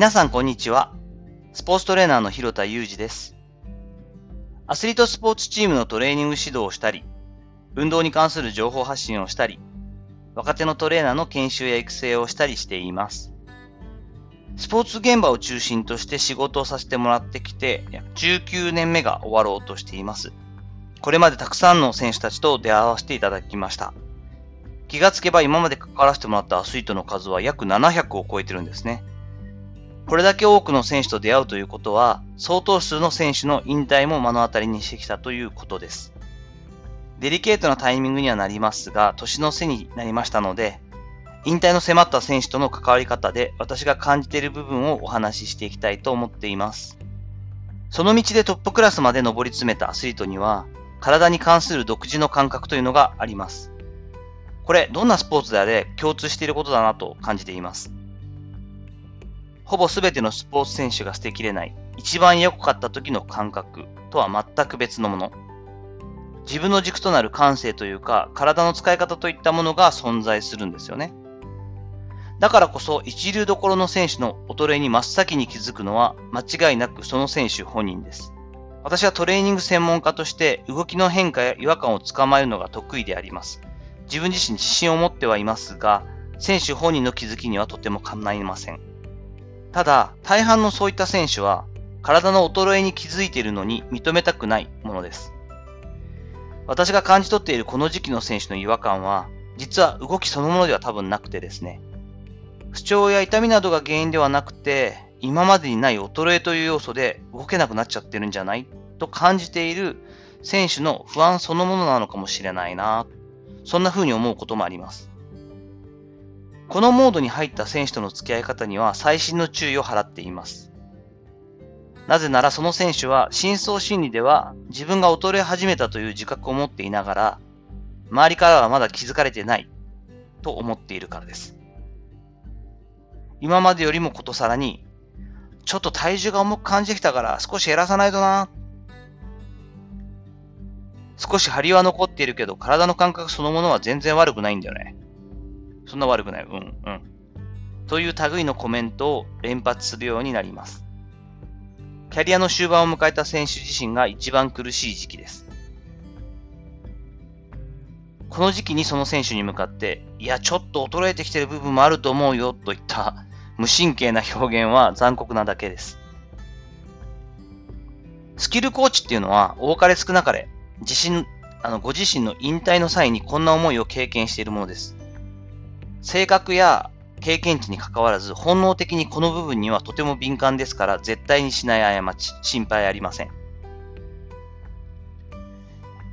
皆さんこんにちは。スポーツトレーナーの広田裕二です。アスリートスポーツチームのトレーニング指導をしたり、運動に関する情報発信をしたり、若手のトレーナーの研修や育成をしたりしています。スポーツ現場を中心として仕事をさせてもらってきて、19年目が終わろうとしています。これまでたくさんの選手たちと出会わせていただきました。気がつけば今まで関わらせてもらったアスリートの数は約700を超えてるんですね。これだけ多くの選手と出会うということは、相当数の選手の引退も目の当たりにしてきたということです。デリケートなタイミングにはなりますが、年の瀬になりましたので、引退の迫った選手との関わり方で私が感じている部分をお話ししていきたいと思っています。その道でトップクラスまで上り詰めたアスリートには、体に関する独自の感覚というのがあります。これ、どんなスポーツであれ共通していることだなと感じています。ほぼ全てのスポーツ選手が捨てきれない、一番良かった時の感覚とは全く別のもの。自分の軸となる感性というか、体の使い方といったものが存在するんですよね。だからこそ一流どころの選手の衰えに真っ先に気づくのは間違いなくその選手本人です。私はトレーニング専門家として動きの変化や違和感をつかまえるのが得意であります。自分自身自信を持ってはいますが、選手本人の気づきにはとても構いません。ただ、大半のそういった選手は、体の衰えに気づいているのに認めたくないものです。私が感じ取っているこの時期の選手の違和感は、実は動きそのものでは多分なくてですね、不調や痛みなどが原因ではなくて、今までにない衰えという要素で動けなくなっちゃってるんじゃない？と感じている選手の不安そのものなのかもしれないな。そんな風に思うこともあります。このモードに入った選手との付き合い方には細心の注意を払っています。なぜならその選手は深層心理では自分が衰え始めたという自覚を持っていながら、周りからはまだ気づかれてないと思っているからです。今までよりもことさらに、ちょっと体重が重く感じてきたから少し減らさないとな。少し張りは残っているけど体の感覚そのものは全然悪くないんだよね。そんな悪くない。うん、うん。という類のコメントを連発するようになります。キャリアの終盤を迎えた選手自身が一番苦しい時期です。この時期にその選手に向かって、いや、ちょっと衰えてきてる部分もあると思うよといった無神経な表現は残酷なだけです。スキルコーチっていうのは多かれ少なかれ、自身、あの、ご自身の引退の際にこんな思いを経験しているものです。性格や経験値に関わらず本能的にこの部分にはとても敏感ですから絶対にしない過ち、心配ありません。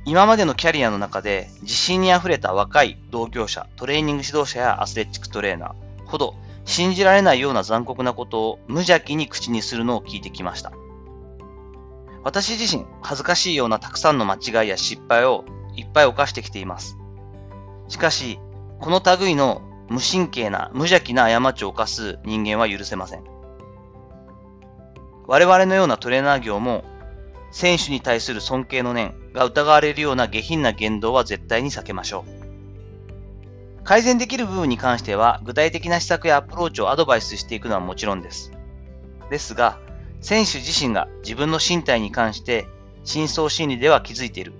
今までのキャリアの中で自信に溢れた若い同業者、トレーニング指導者やアスレチックトレーナーほど信じられないような残酷なことを無邪気に口にするのを聞いてきました。私自身恥ずかしいようなたくさんの間違いや失敗をいっぱい犯してきています。しかし、この類の無神経な、無邪気な過ちを犯す人間は許せません。我々のようなトレーナー業も、選手に対する尊敬の念が疑われるような下品な言動は絶対に避けましょう。改善できる部分に関しては、具体的な施策やアプローチをアドバイスしていくのはもちろんです。ですが、選手自身が自分の身体に関して深層心理では気づいている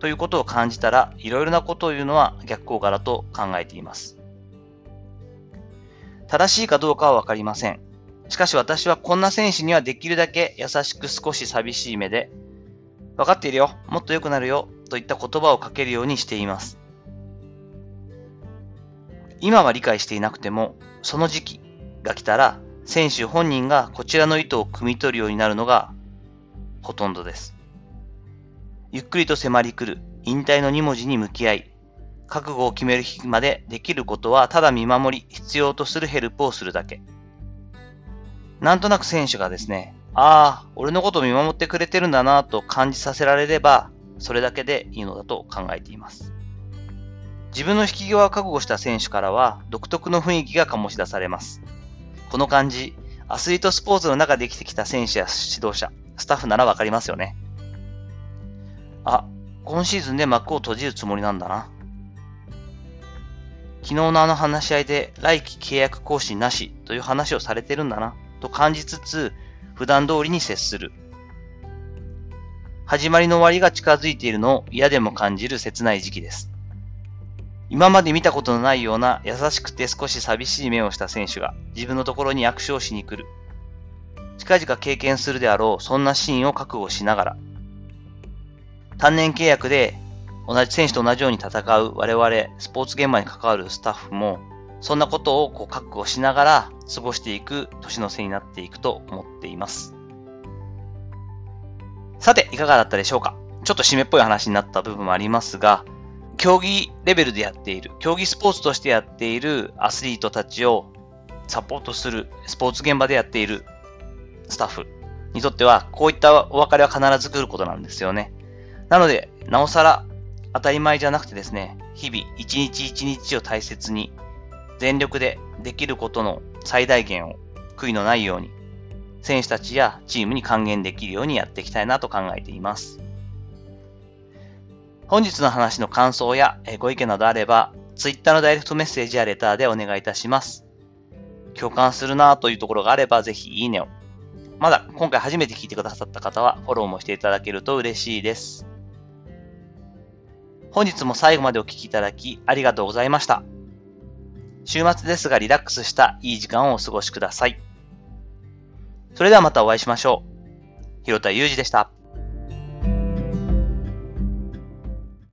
ということを感じたら、いろいろなことを言うのは逆効果だと考えています。正しいかどうかはわかりません。しかし私はこんな選手にはできるだけ優しく少し寂しい目で、わかっているよ、もっと良くなるよ、といった言葉をかけるようにしています。今は理解していなくても、その時期が来たら、選手本人がこちらの意図を汲み取るようになるのがほとんどです。ゆっくりと迫り来る引退の2文字に向き合い、覚悟を決める日までできることはただ見守り、必要とするヘルプをするだけ。なんとなく選手がですね、ああ、俺のことを見守ってくれてるんだなと感じさせられれば、それだけでいいのだと考えています。自分の引き際を覚悟した選手からは独特の雰囲気が醸し出されます。この感じ、アスリートスポーツの中で生きてきた選手や指導者、スタッフならわかりますよね。あ、今シーズンで幕を閉じるつもりなんだな。昨日のあの話し合いで来期契約更新なしという話をされてるんだな。と感じつつ、普段通りに接する。始まりの終わりが近づいているのを嫌でも感じる切ない時期です。今まで見たことのないような優しくて少し寂しい目をした選手が自分のところに握手をしに来る。近々経験するであろうそんなシーンを覚悟しながら、単年契約で同じ選手と同じように戦う我々スポーツ現場に関わるスタッフもそんなことをこう覚悟しながら過ごしていく年の瀬になっていくと思っています。さて、いかがだったでしょうか？ちょっと締めっぽい話になった部分もありますが、競技レベルでやっている、競技スポーツとしてやっているアスリートたちをサポートする、スポーツ現場でやっているスタッフにとっては、こういったお別れは必ず来ることなんですよね。なので、なおさら当たり前じゃなくてですね、日々一日一日を大切に、全力でできることの最大限を悔いのないように、選手たちやチームに還元できるようにやっていきたいなと考えています。本日の話の感想やご意見などあれば、Twitter のダイレクトメッセージやレターでお願いいたします。共感するなというところがあれば、ぜひいいねを。まだ今回初めて聞いてくださった方は、フォローもしていただけると嬉しいです。本日も最後までお聴きいただき、ありがとうございました。週末ですがリラックスしたいい時間をお過ごしください。それではまたお会いしましょう。広田祐二でした。